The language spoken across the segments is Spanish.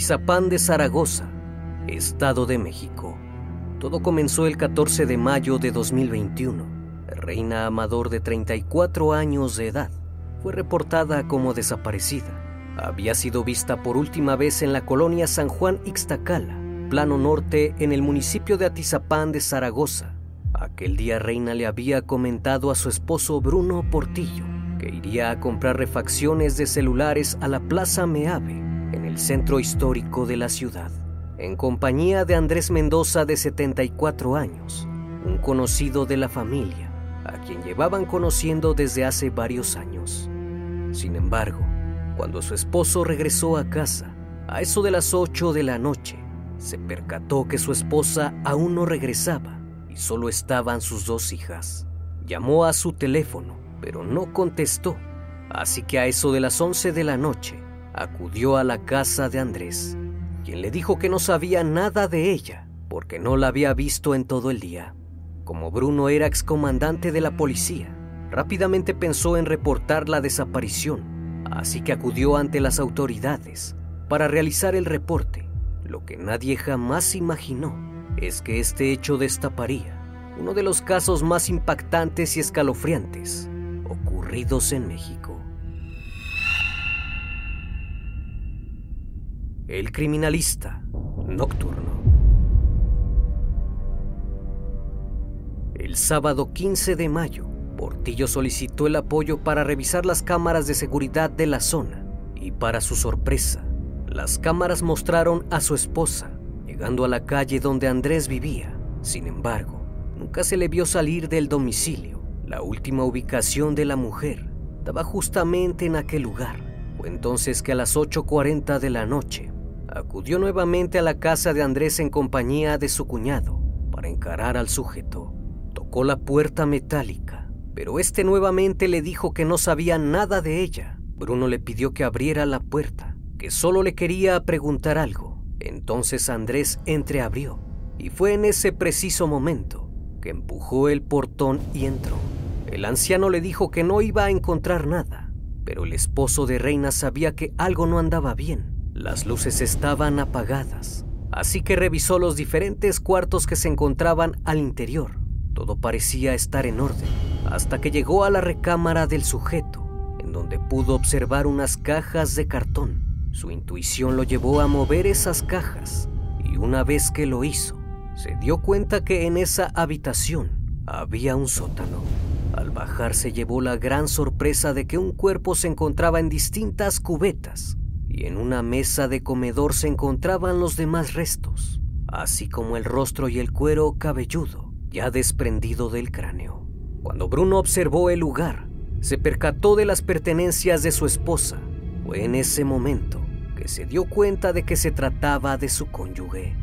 Atizapán de Zaragoza, Estado de México. Todo comenzó el 14 de mayo de 2021. Reina Amador de 34 años de edad fue reportada como desaparecida. Había sido vista por última vez en la colonia San Juan Ixtacala, plano norte en el municipio de Atizapán de Zaragoza. Aquel día Reina le había comentado a su esposo Bruno Portillo que iría a comprar refacciones de celulares a la Plaza Meave en el centro histórico de la ciudad, en compañía de Andrés Mendoza de 74 años, un conocido de la familia, a quien llevaban conociendo desde hace varios años. Sin embargo, cuando su esposo regresó a casa, a eso de las 8 de la noche, se percató que su esposa aún no regresaba y solo estaban sus dos hijas. Llamó a su teléfono, pero no contestó, así que a eso de las 11 de la noche, acudió a la casa de Andrés, quien le dijo que no sabía nada de ella porque no la había visto en todo el día. Como Bruno era excomandante de la policía, rápidamente pensó en reportar la desaparición, así que acudió ante las autoridades para realizar el reporte. Lo que nadie jamás imaginó es que este hecho destaparía uno de los casos más impactantes y escalofriantes ocurridos en México. El criminalista nocturno. El sábado 15 de mayo, Portillo solicitó el apoyo para revisar las cámaras de seguridad de la zona y para su sorpresa, las cámaras mostraron a su esposa llegando a la calle donde Andrés vivía. Sin embargo, nunca se le vio salir del domicilio. La última ubicación de la mujer estaba justamente en aquel lugar. Fue entonces que a las 8.40 de la noche acudió nuevamente a la casa de Andrés en compañía de su cuñado para encarar al sujeto. Tocó la puerta metálica, pero este nuevamente le dijo que no sabía nada de ella. Bruno le pidió que abriera la puerta, que solo le quería preguntar algo. Entonces Andrés entreabrió y fue en ese preciso momento que empujó el portón y entró. El anciano le dijo que no iba a encontrar nada, pero el esposo de Reina sabía que algo no andaba bien. Las luces estaban apagadas, así que revisó los diferentes cuartos que se encontraban al interior. Todo parecía estar en orden, hasta que llegó a la recámara del sujeto, en donde pudo observar unas cajas de cartón. Su intuición lo llevó a mover esas cajas, y una vez que lo hizo, se dio cuenta que en esa habitación había un sótano. Al bajar se llevó la gran sorpresa de que un cuerpo se encontraba en distintas cubetas en una mesa de comedor se encontraban los demás restos, así como el rostro y el cuero cabelludo ya desprendido del cráneo. Cuando Bruno observó el lugar, se percató de las pertenencias de su esposa. Fue en ese momento que se dio cuenta de que se trataba de su cónyuge.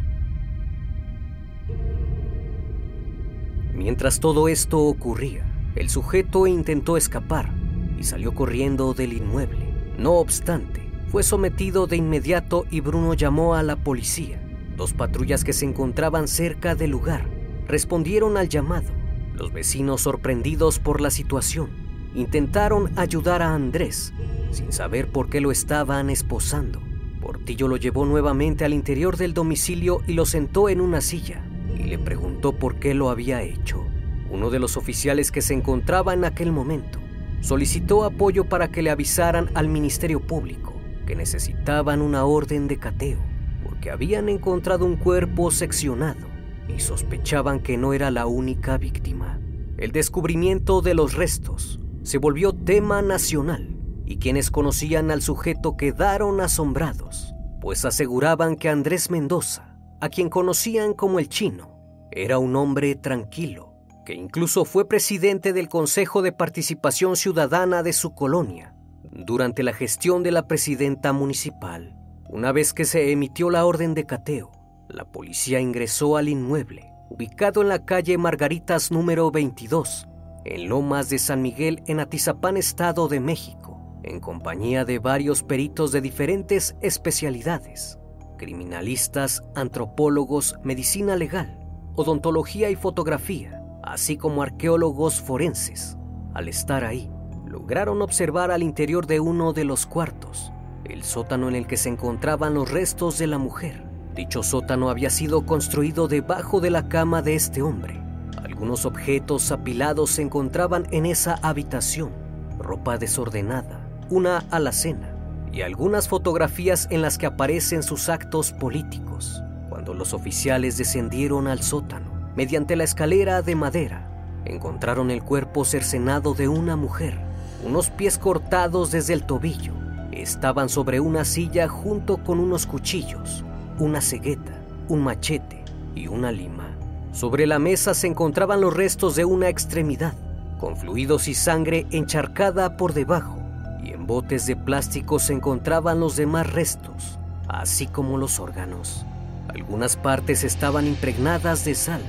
Mientras todo esto ocurría, el sujeto intentó escapar y salió corriendo del inmueble. No obstante, fue sometido de inmediato y Bruno llamó a la policía. Dos patrullas que se encontraban cerca del lugar respondieron al llamado. Los vecinos, sorprendidos por la situación, intentaron ayudar a Andrés, sin saber por qué lo estaban esposando. Portillo lo llevó nuevamente al interior del domicilio y lo sentó en una silla y le preguntó por qué lo había hecho. Uno de los oficiales que se encontraba en aquel momento solicitó apoyo para que le avisaran al Ministerio Público que necesitaban una orden de cateo porque habían encontrado un cuerpo seccionado y sospechaban que no era la única víctima. El descubrimiento de los restos se volvió tema nacional y quienes conocían al sujeto quedaron asombrados, pues aseguraban que Andrés Mendoza a quien conocían como el chino. Era un hombre tranquilo, que incluso fue presidente del Consejo de Participación Ciudadana de su colonia durante la gestión de la presidenta municipal. Una vez que se emitió la orden de cateo, la policía ingresó al inmueble, ubicado en la calle Margaritas número 22, en Lomas de San Miguel, en Atizapán, Estado de México, en compañía de varios peritos de diferentes especialidades criminalistas, antropólogos, medicina legal, odontología y fotografía, así como arqueólogos forenses. Al estar ahí, lograron observar al interior de uno de los cuartos, el sótano en el que se encontraban los restos de la mujer. Dicho sótano había sido construido debajo de la cama de este hombre. Algunos objetos apilados se encontraban en esa habitación, ropa desordenada, una alacena, y algunas fotografías en las que aparecen sus actos políticos. Cuando los oficiales descendieron al sótano, mediante la escalera de madera, encontraron el cuerpo cercenado de una mujer. Unos pies cortados desde el tobillo estaban sobre una silla junto con unos cuchillos, una cegueta, un machete y una lima. Sobre la mesa se encontraban los restos de una extremidad, con fluidos y sangre encharcada por debajo botes de plástico se encontraban los demás restos, así como los órganos. Algunas partes estaban impregnadas de sal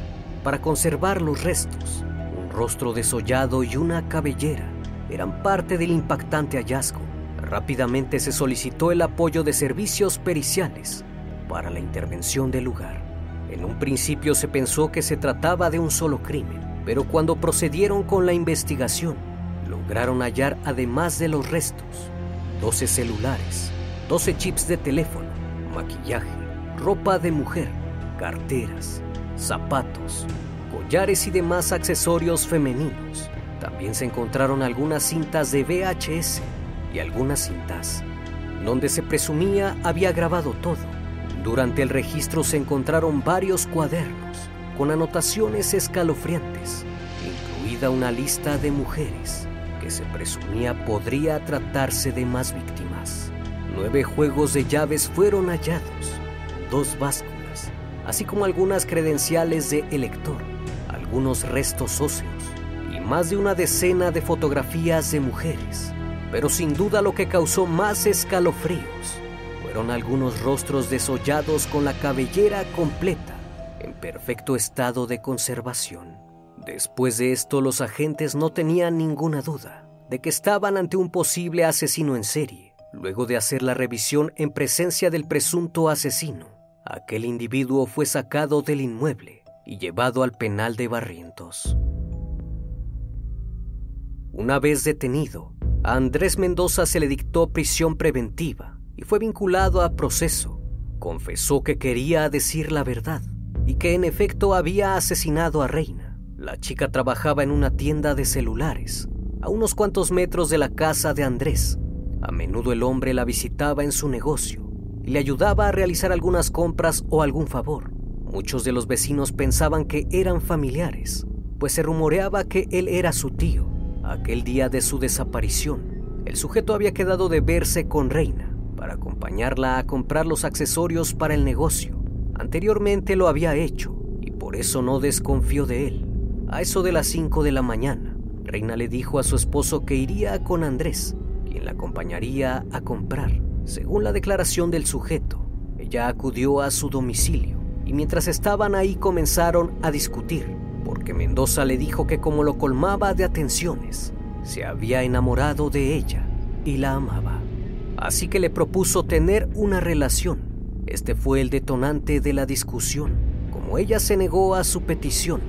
para conservar los restos. Un rostro desollado y una cabellera eran parte del impactante hallazgo. Rápidamente se solicitó el apoyo de servicios periciales para la intervención del lugar. En un principio se pensó que se trataba de un solo crimen, pero cuando procedieron con la investigación, lograron hallar, además de los restos, 12 celulares, 12 chips de teléfono, maquillaje, ropa de mujer, carteras, zapatos, collares y demás accesorios femeninos. También se encontraron algunas cintas de VHS y algunas cintas donde se presumía había grabado todo. Durante el registro se encontraron varios cuadernos con anotaciones escalofriantes, incluida una lista de mujeres se presumía podría tratarse de más víctimas. Nueve juegos de llaves fueron hallados, dos básculas, así como algunas credenciales de elector, algunos restos óseos más de una decena de fotografías de mujeres. Pero sin duda lo que causó más escalofríos fueron algunos rostros desollados con la cabellera completa, en perfecto estado de conservación. Después de esto, los agentes no tenían ninguna duda de que estaban ante un posible asesino en serie. Luego de hacer la revisión en presencia del presunto asesino, aquel individuo fue sacado del inmueble y llevado al penal de Barrientos. Una vez detenido, a Andrés Mendoza se le dictó prisión preventiva y fue vinculado a proceso. Confesó que quería decir la verdad y que en efecto había asesinado a Reina. La chica trabajaba en una tienda de celulares, a unos cuantos metros de la casa de Andrés. A menudo el hombre la visitaba en su negocio y le ayudaba a realizar algunas compras o algún favor. Muchos de los vecinos pensaban que eran familiares, pues se rumoreaba que él era su tío. Aquel día de su desaparición, el sujeto había quedado de verse con Reina para acompañarla a comprar los accesorios para el negocio. Anteriormente lo había hecho y por eso no desconfió de él. A eso de las 5 de la mañana, Reina le dijo a su esposo que iría con Andrés, quien la acompañaría a comprar. Según la declaración del sujeto, ella acudió a su domicilio y mientras estaban ahí comenzaron a discutir, porque Mendoza le dijo que como lo colmaba de atenciones, se había enamorado de ella y la amaba. Así que le propuso tener una relación. Este fue el detonante de la discusión. Como ella se negó a su petición,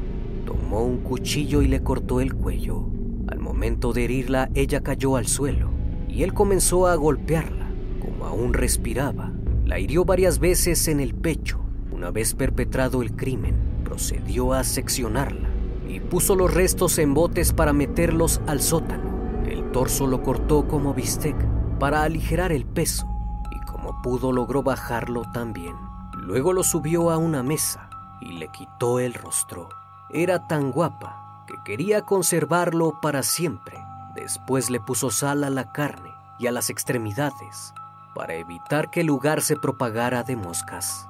tomó un cuchillo y le cortó el cuello. Al momento de herirla, ella cayó al suelo y él comenzó a golpearla. Como aún respiraba, la hirió varias veces en el pecho. Una vez perpetrado el crimen, procedió a seccionarla y puso los restos en botes para meterlos al sótano. El torso lo cortó como bistec para aligerar el peso y como pudo logró bajarlo también. Luego lo subió a una mesa y le quitó el rostro. Era tan guapa que quería conservarlo para siempre. Después le puso sal a la carne y a las extremidades para evitar que el lugar se propagara de moscas.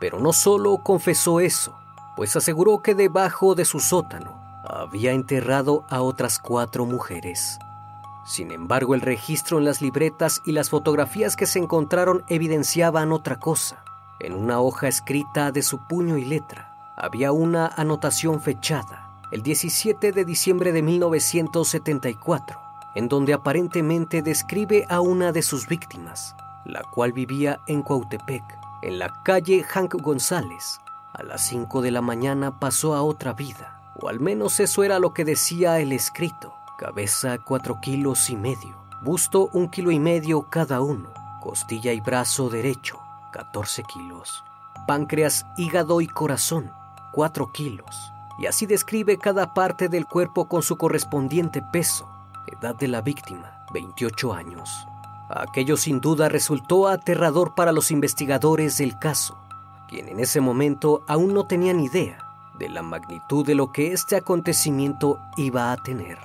Pero no solo confesó eso, pues aseguró que debajo de su sótano había enterrado a otras cuatro mujeres. Sin embargo, el registro en las libretas y las fotografías que se encontraron evidenciaban otra cosa. En una hoja escrita de su puño y letra había una anotación fechada, el 17 de diciembre de 1974, en donde aparentemente describe a una de sus víctimas, la cual vivía en Cuautepec, en la calle Hank González. A las 5 de la mañana pasó a otra vida, o al menos eso era lo que decía el escrito. Cabeza 4 kilos y medio, busto un kilo y medio cada uno, costilla y brazo derecho 14 kilos, páncreas, hígado y corazón 4 kilos, y así describe cada parte del cuerpo con su correspondiente peso. Edad de la víctima, 28 años. Aquello sin duda resultó aterrador para los investigadores del caso, quien en ese momento aún no tenían idea de la magnitud de lo que este acontecimiento iba a tener.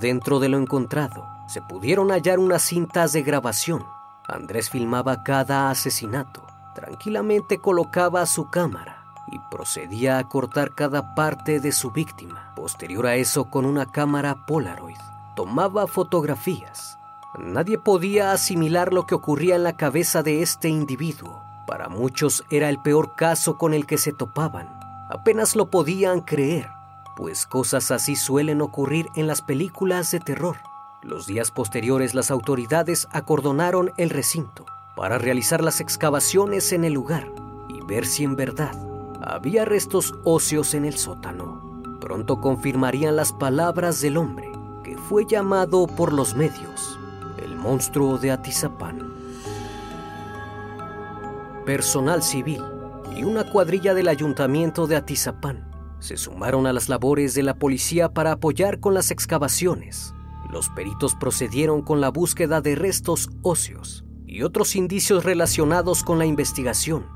Dentro de lo encontrado, se pudieron hallar unas cintas de grabación. Andrés filmaba cada asesinato, tranquilamente colocaba su cámara y procedía a cortar cada parte de su víctima. Posterior a eso, con una cámara Polaroid, tomaba fotografías. Nadie podía asimilar lo que ocurría en la cabeza de este individuo. Para muchos era el peor caso con el que se topaban. Apenas lo podían creer, pues cosas así suelen ocurrir en las películas de terror. Los días posteriores las autoridades acordonaron el recinto para realizar las excavaciones en el lugar y ver si en verdad había restos óseos en el sótano. Pronto confirmarían las palabras del hombre que fue llamado por los medios monstruo de Atizapán. Personal civil y una cuadrilla del ayuntamiento de Atizapán se sumaron a las labores de la policía para apoyar con las excavaciones. Los peritos procedieron con la búsqueda de restos óseos y otros indicios relacionados con la investigación.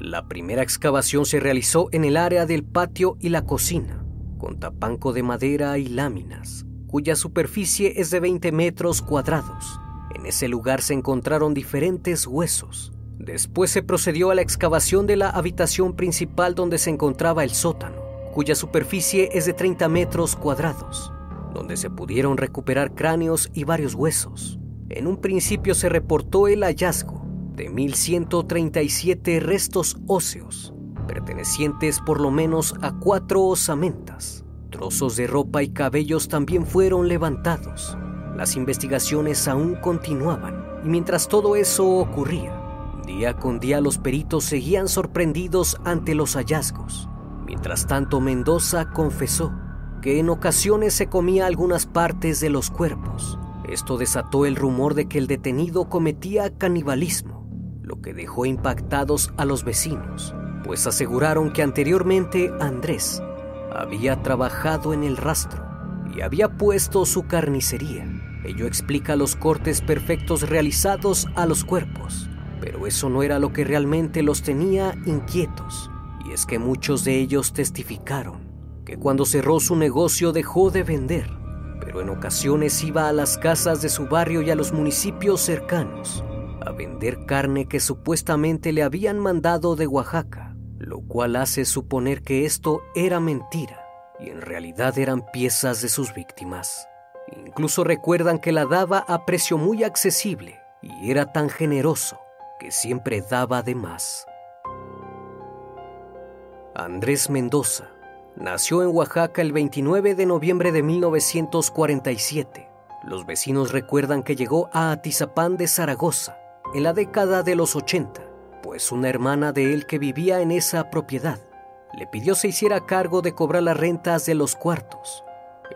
La primera excavación se realizó en el área del patio y la cocina, con tapanco de madera y láminas, cuya superficie es de 20 metros cuadrados. En ese lugar se encontraron diferentes huesos. Después se procedió a la excavación de la habitación principal donde se encontraba el sótano, cuya superficie es de 30 metros cuadrados, donde se pudieron recuperar cráneos y varios huesos. En un principio se reportó el hallazgo de 1.137 restos óseos, pertenecientes por lo menos a cuatro osamentas. Trozos de ropa y cabellos también fueron levantados. Las investigaciones aún continuaban y mientras todo eso ocurría, día con día los peritos seguían sorprendidos ante los hallazgos. Mientras tanto, Mendoza confesó que en ocasiones se comía algunas partes de los cuerpos. Esto desató el rumor de que el detenido cometía canibalismo, lo que dejó impactados a los vecinos, pues aseguraron que anteriormente Andrés había trabajado en el rastro y había puesto su carnicería. Ello explica los cortes perfectos realizados a los cuerpos, pero eso no era lo que realmente los tenía inquietos, y es que muchos de ellos testificaron que cuando cerró su negocio dejó de vender, pero en ocasiones iba a las casas de su barrio y a los municipios cercanos a vender carne que supuestamente le habían mandado de Oaxaca, lo cual hace suponer que esto era mentira y en realidad eran piezas de sus víctimas. Incluso recuerdan que la daba a precio muy accesible y era tan generoso que siempre daba de más. Andrés Mendoza nació en Oaxaca el 29 de noviembre de 1947. Los vecinos recuerdan que llegó a Atizapán de Zaragoza en la década de los 80, pues una hermana de él que vivía en esa propiedad le pidió se hiciera cargo de cobrar las rentas de los cuartos.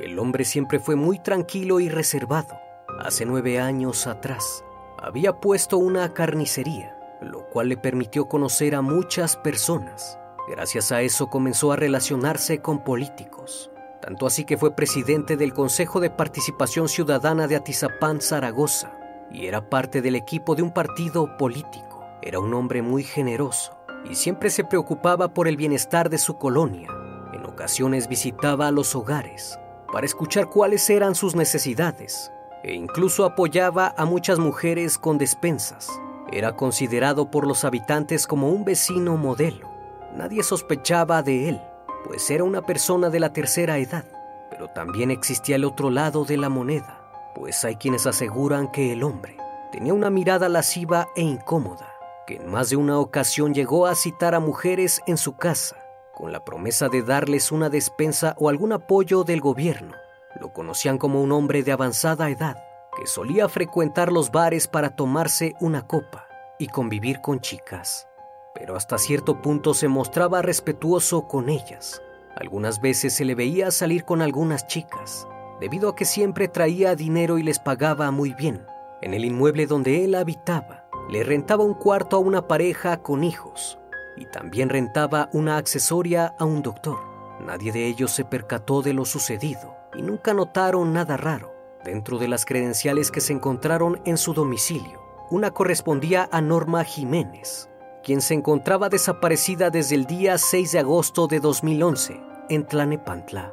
El hombre siempre fue muy tranquilo y reservado. Hace nueve años atrás había puesto una carnicería, lo cual le permitió conocer a muchas personas. Gracias a eso comenzó a relacionarse con políticos. Tanto así que fue presidente del Consejo de Participación Ciudadana de Atizapán, Zaragoza, y era parte del equipo de un partido político. Era un hombre muy generoso y siempre se preocupaba por el bienestar de su colonia. En ocasiones visitaba a los hogares para escuchar cuáles eran sus necesidades e incluso apoyaba a muchas mujeres con despensas. Era considerado por los habitantes como un vecino modelo. Nadie sospechaba de él, pues era una persona de la tercera edad. Pero también existía el otro lado de la moneda, pues hay quienes aseguran que el hombre tenía una mirada lasciva e incómoda que en más de una ocasión llegó a citar a mujeres en su casa con la promesa de darles una despensa o algún apoyo del gobierno. Lo conocían como un hombre de avanzada edad que solía frecuentar los bares para tomarse una copa y convivir con chicas, pero hasta cierto punto se mostraba respetuoso con ellas. Algunas veces se le veía salir con algunas chicas, debido a que siempre traía dinero y les pagaba muy bien. En el inmueble donde él habitaba, le rentaba un cuarto a una pareja con hijos y también rentaba una accesoria a un doctor. Nadie de ellos se percató de lo sucedido y nunca notaron nada raro. Dentro de las credenciales que se encontraron en su domicilio, una correspondía a Norma Jiménez, quien se encontraba desaparecida desde el día 6 de agosto de 2011 en Tlanepantla.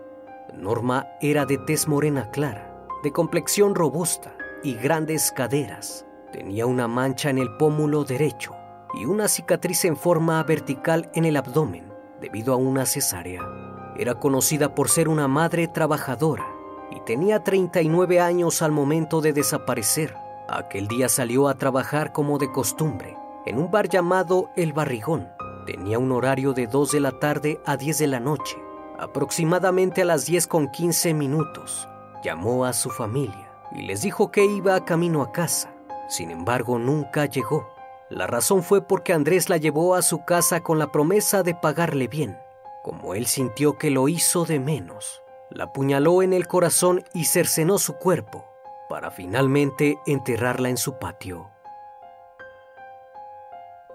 Norma era de tez morena clara, de complexión robusta y grandes caderas. Tenía una mancha en el pómulo derecho y una cicatriz en forma vertical en el abdomen debido a una cesárea. Era conocida por ser una madre trabajadora y tenía 39 años al momento de desaparecer. Aquel día salió a trabajar como de costumbre en un bar llamado El Barrigón. Tenía un horario de 2 de la tarde a 10 de la noche. Aproximadamente a las 10 con 15 minutos, llamó a su familia y les dijo que iba camino a casa. Sin embargo, nunca llegó. La razón fue porque Andrés la llevó a su casa con la promesa de pagarle bien. Como él sintió que lo hizo de menos, la apuñaló en el corazón y cercenó su cuerpo para finalmente enterrarla en su patio.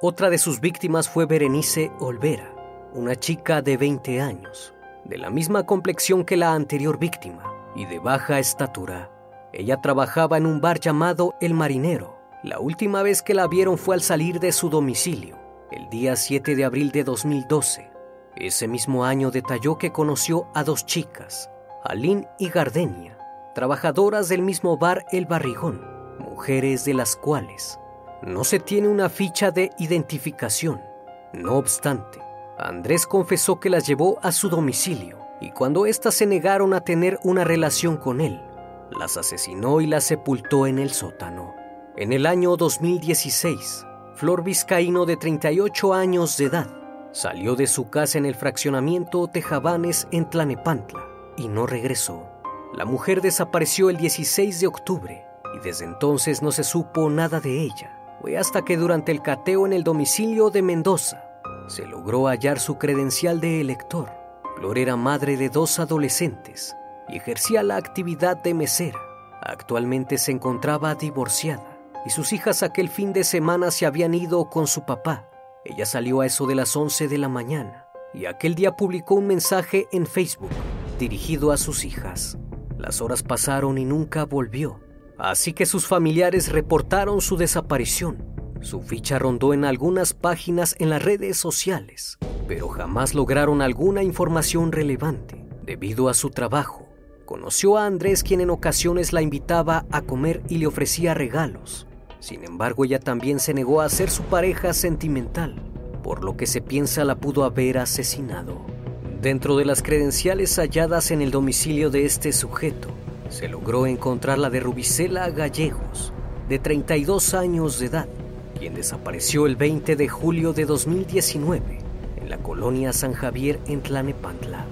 Otra de sus víctimas fue Berenice Olvera, una chica de 20 años, de la misma complexión que la anterior víctima y de baja estatura. Ella trabajaba en un bar llamado El Marinero. La última vez que la vieron fue al salir de su domicilio, el día 7 de abril de 2012. Ese mismo año detalló que conoció a dos chicas, Aline y Gardenia, trabajadoras del mismo bar El Barrigón, mujeres de las cuales no se tiene una ficha de identificación. No obstante, Andrés confesó que las llevó a su domicilio y cuando éstas se negaron a tener una relación con él, las asesinó y las sepultó en el sótano. En el año 2016, Flor Vizcaíno, de 38 años de edad, salió de su casa en el fraccionamiento Tejabanes en Tlanepantla y no regresó. La mujer desapareció el 16 de octubre y desde entonces no se supo nada de ella. Fue hasta que durante el cateo en el domicilio de Mendoza se logró hallar su credencial de elector. Flor era madre de dos adolescentes y ejercía la actividad de mesera. Actualmente se encontraba divorciada y sus hijas aquel fin de semana se habían ido con su papá. Ella salió a eso de las 11 de la mañana y aquel día publicó un mensaje en Facebook dirigido a sus hijas. Las horas pasaron y nunca volvió, así que sus familiares reportaron su desaparición. Su ficha rondó en algunas páginas en las redes sociales, pero jamás lograron alguna información relevante. Debido a su trabajo, conoció a Andrés quien en ocasiones la invitaba a comer y le ofrecía regalos. Sin embargo, ella también se negó a ser su pareja sentimental, por lo que se piensa la pudo haber asesinado. Dentro de las credenciales halladas en el domicilio de este sujeto, se logró encontrar la de Rubicela Gallegos, de 32 años de edad, quien desapareció el 20 de julio de 2019 en la colonia San Javier en Tlanepantla.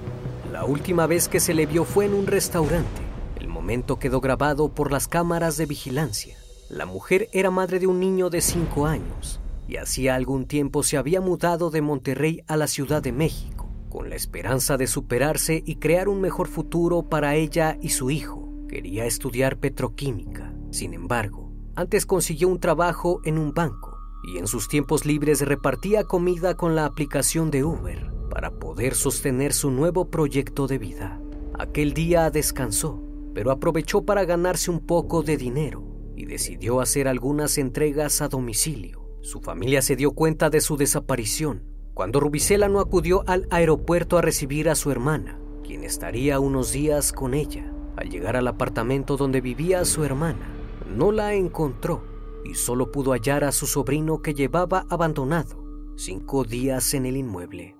La última vez que se le vio fue en un restaurante. El momento quedó grabado por las cámaras de vigilancia. La mujer era madre de un niño de 5 años y hacía algún tiempo se había mudado de Monterrey a la Ciudad de México, con la esperanza de superarse y crear un mejor futuro para ella y su hijo. Quería estudiar petroquímica. Sin embargo, antes consiguió un trabajo en un banco y en sus tiempos libres repartía comida con la aplicación de Uber para poder sostener su nuevo proyecto de vida. Aquel día descansó, pero aprovechó para ganarse un poco de dinero y decidió hacer algunas entregas a domicilio. Su familia se dio cuenta de su desaparición cuando Rubicela no acudió al aeropuerto a recibir a su hermana, quien estaría unos días con ella. Al llegar al apartamento donde vivía su hermana, no la encontró y solo pudo hallar a su sobrino que llevaba abandonado cinco días en el inmueble.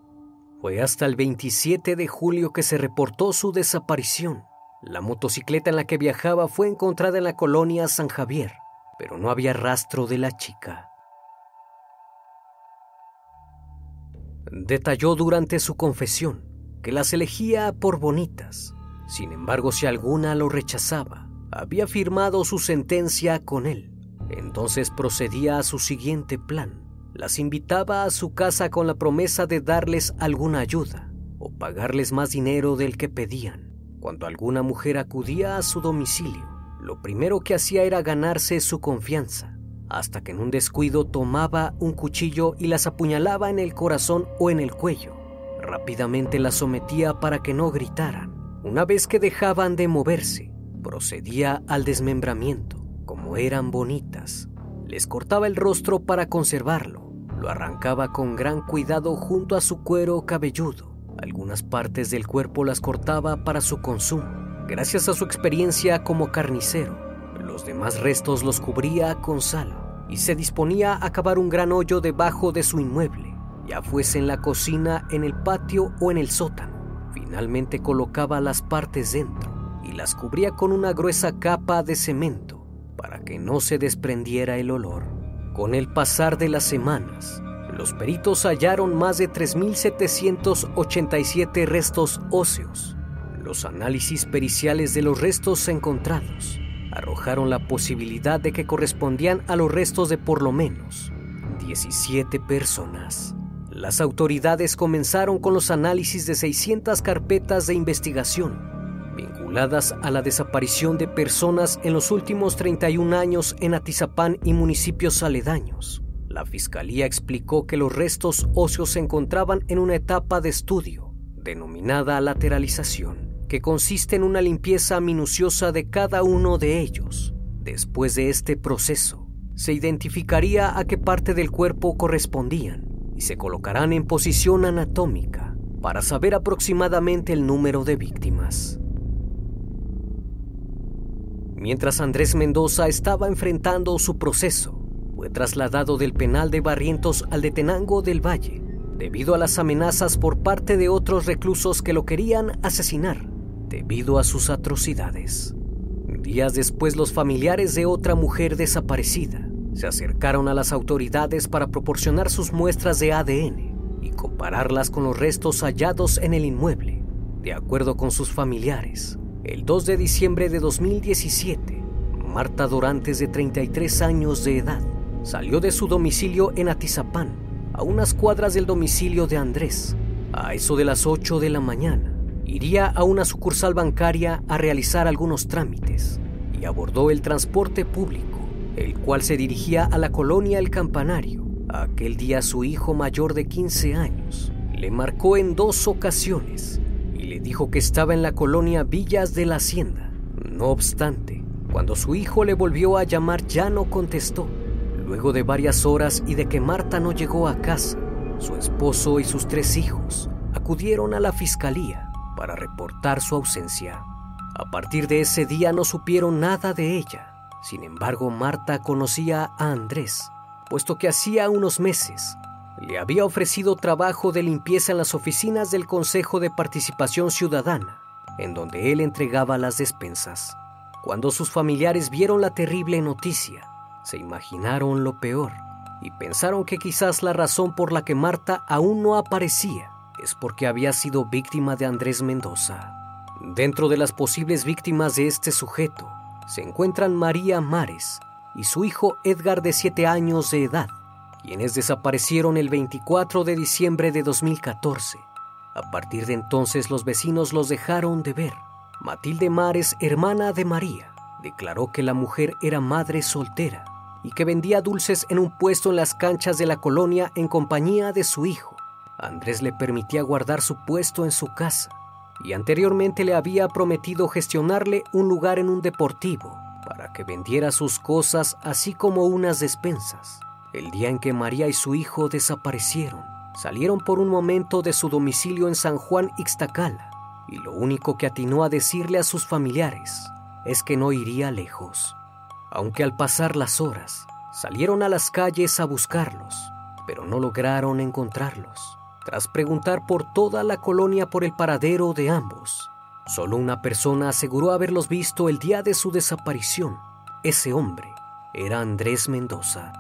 Fue hasta el 27 de julio que se reportó su desaparición. La motocicleta en la que viajaba fue encontrada en la colonia San Javier, pero no había rastro de la chica. Detalló durante su confesión que las elegía por bonitas. Sin embargo, si alguna lo rechazaba, había firmado su sentencia con él. Entonces procedía a su siguiente plan. Las invitaba a su casa con la promesa de darles alguna ayuda o pagarles más dinero del que pedían. Cuando alguna mujer acudía a su domicilio, lo primero que hacía era ganarse su confianza, hasta que en un descuido tomaba un cuchillo y las apuñalaba en el corazón o en el cuello. Rápidamente las sometía para que no gritaran. Una vez que dejaban de moverse, procedía al desmembramiento. Como eran bonitas, les cortaba el rostro para conservarlo. Lo arrancaba con gran cuidado junto a su cuero cabelludo algunas partes del cuerpo las cortaba para su consumo. Gracias a su experiencia como carnicero, los demás restos los cubría con sal y se disponía a cavar un gran hoyo debajo de su inmueble, ya fuese en la cocina, en el patio o en el sótano. Finalmente colocaba las partes dentro y las cubría con una gruesa capa de cemento para que no se desprendiera el olor. Con el pasar de las semanas, los peritos hallaron más de 3.787 restos óseos. Los análisis periciales de los restos encontrados arrojaron la posibilidad de que correspondían a los restos de por lo menos 17 personas. Las autoridades comenzaron con los análisis de 600 carpetas de investigación vinculadas a la desaparición de personas en los últimos 31 años en Atizapán y municipios aledaños. La fiscalía explicó que los restos óseos se encontraban en una etapa de estudio, denominada lateralización, que consiste en una limpieza minuciosa de cada uno de ellos. Después de este proceso, se identificaría a qué parte del cuerpo correspondían y se colocarán en posición anatómica para saber aproximadamente el número de víctimas. Mientras Andrés Mendoza estaba enfrentando su proceso, fue trasladado del penal de Barrientos al de Tenango del Valle, debido a las amenazas por parte de otros reclusos que lo querían asesinar, debido a sus atrocidades. Días después, los familiares de otra mujer desaparecida se acercaron a las autoridades para proporcionar sus muestras de ADN y compararlas con los restos hallados en el inmueble. De acuerdo con sus familiares, el 2 de diciembre de 2017, Marta Dorantes, de 33 años de edad, salió de su domicilio en Atizapán, a unas cuadras del domicilio de Andrés. A eso de las 8 de la mañana, iría a una sucursal bancaria a realizar algunos trámites y abordó el transporte público, el cual se dirigía a la colonia El Campanario. Aquel día su hijo mayor de 15 años le marcó en dos ocasiones y le dijo que estaba en la colonia Villas de la Hacienda. No obstante, cuando su hijo le volvió a llamar ya no contestó. Luego de varias horas y de que Marta no llegó a casa, su esposo y sus tres hijos acudieron a la fiscalía para reportar su ausencia. A partir de ese día no supieron nada de ella. Sin embargo, Marta conocía a Andrés, puesto que hacía unos meses le había ofrecido trabajo de limpieza en las oficinas del Consejo de Participación Ciudadana, en donde él entregaba las despensas. Cuando sus familiares vieron la terrible noticia, se imaginaron lo peor y pensaron que quizás la razón por la que Marta aún no aparecía es porque había sido víctima de Andrés Mendoza. Dentro de las posibles víctimas de este sujeto se encuentran María Mares y su hijo Edgar de 7 años de edad, quienes desaparecieron el 24 de diciembre de 2014. A partir de entonces los vecinos los dejaron de ver. Matilde Mares, hermana de María, declaró que la mujer era madre soltera y que vendía dulces en un puesto en las canchas de la colonia en compañía de su hijo. Andrés le permitía guardar su puesto en su casa y anteriormente le había prometido gestionarle un lugar en un deportivo para que vendiera sus cosas así como unas despensas. El día en que María y su hijo desaparecieron, salieron por un momento de su domicilio en San Juan Ixtacala y lo único que atinó a decirle a sus familiares es que no iría lejos. Aunque al pasar las horas salieron a las calles a buscarlos, pero no lograron encontrarlos. Tras preguntar por toda la colonia por el paradero de ambos, solo una persona aseguró haberlos visto el día de su desaparición. Ese hombre era Andrés Mendoza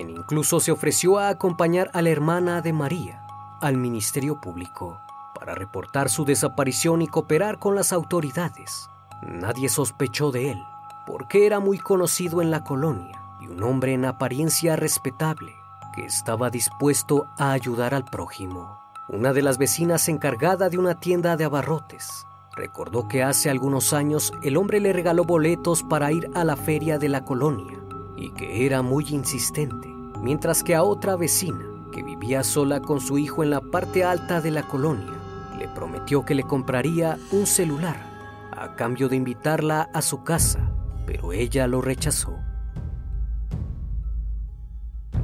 incluso se ofreció a acompañar a la hermana de María al Ministerio Público para reportar su desaparición y cooperar con las autoridades. Nadie sospechó de él, porque era muy conocido en la colonia y un hombre en apariencia respetable que estaba dispuesto a ayudar al prójimo. Una de las vecinas encargada de una tienda de abarrotes recordó que hace algunos años el hombre le regaló boletos para ir a la feria de la colonia y que era muy insistente, mientras que a otra vecina, que vivía sola con su hijo en la parte alta de la colonia, le prometió que le compraría un celular a cambio de invitarla a su casa, pero ella lo rechazó.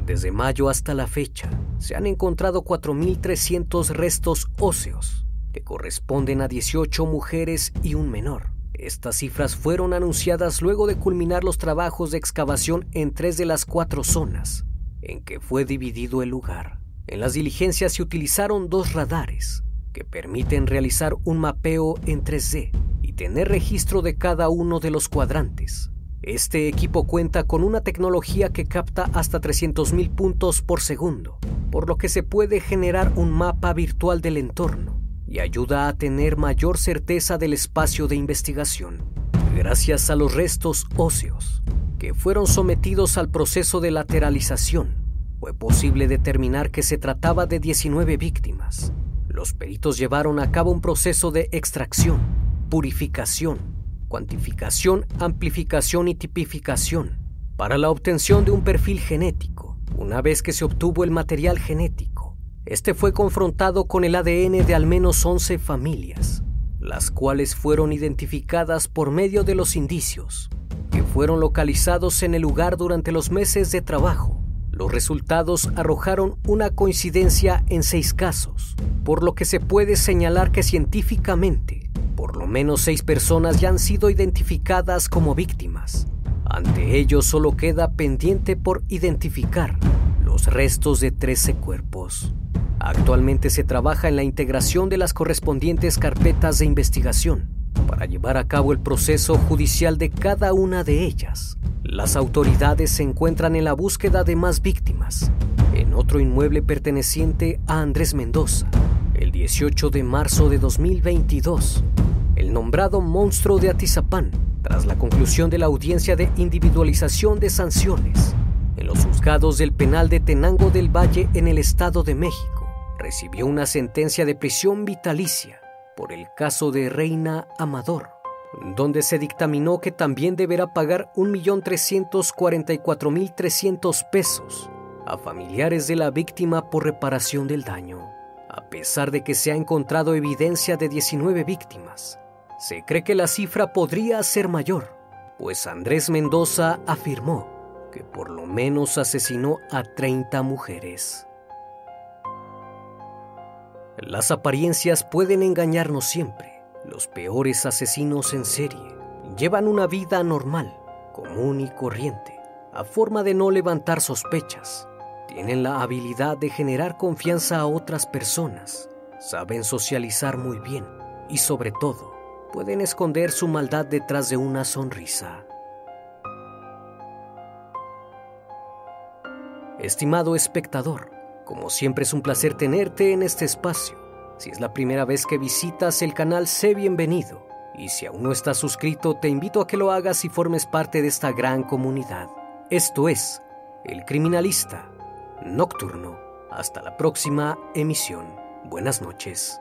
Desde mayo hasta la fecha, se han encontrado 4.300 restos óseos, que corresponden a 18 mujeres y un menor. Estas cifras fueron anunciadas luego de culminar los trabajos de excavación en tres de las cuatro zonas en que fue dividido el lugar. En las diligencias se utilizaron dos radares que permiten realizar un mapeo en 3D y tener registro de cada uno de los cuadrantes. Este equipo cuenta con una tecnología que capta hasta 300.000 puntos por segundo, por lo que se puede generar un mapa virtual del entorno y ayuda a tener mayor certeza del espacio de investigación. Gracias a los restos óseos que fueron sometidos al proceso de lateralización, fue posible determinar que se trataba de 19 víctimas. Los peritos llevaron a cabo un proceso de extracción, purificación, cuantificación, amplificación y tipificación para la obtención de un perfil genético. Una vez que se obtuvo el material genético, este fue confrontado con el ADN de al menos 11 familias, las cuales fueron identificadas por medio de los indicios que fueron localizados en el lugar durante los meses de trabajo. Los resultados arrojaron una coincidencia en seis casos, por lo que se puede señalar que científicamente, por lo menos seis personas ya han sido identificadas como víctimas. Ante ello solo queda pendiente por identificar los restos de 13 cuerpos. Actualmente se trabaja en la integración de las correspondientes carpetas de investigación para llevar a cabo el proceso judicial de cada una de ellas. Las autoridades se encuentran en la búsqueda de más víctimas en otro inmueble perteneciente a Andrés Mendoza. El 18 de marzo de 2022, el nombrado monstruo de Atizapán, tras la conclusión de la audiencia de individualización de sanciones en los juzgados del penal de Tenango del Valle en el Estado de México, recibió una sentencia de prisión vitalicia por el caso de Reina Amador, donde se dictaminó que también deberá pagar 1.344.300 pesos a familiares de la víctima por reparación del daño. A pesar de que se ha encontrado evidencia de 19 víctimas, se cree que la cifra podría ser mayor, pues Andrés Mendoza afirmó que por lo menos asesinó a 30 mujeres. Las apariencias pueden engañarnos siempre. Los peores asesinos en serie llevan una vida normal, común y corriente, a forma de no levantar sospechas tienen la habilidad de generar confianza a otras personas, saben socializar muy bien y sobre todo pueden esconder su maldad detrás de una sonrisa. Estimado espectador, como siempre es un placer tenerte en este espacio. Si es la primera vez que visitas el canal, sé bienvenido. Y si aún no estás suscrito, te invito a que lo hagas y formes parte de esta gran comunidad. Esto es El Criminalista nocturno. Hasta la próxima emisión. Buenas noches.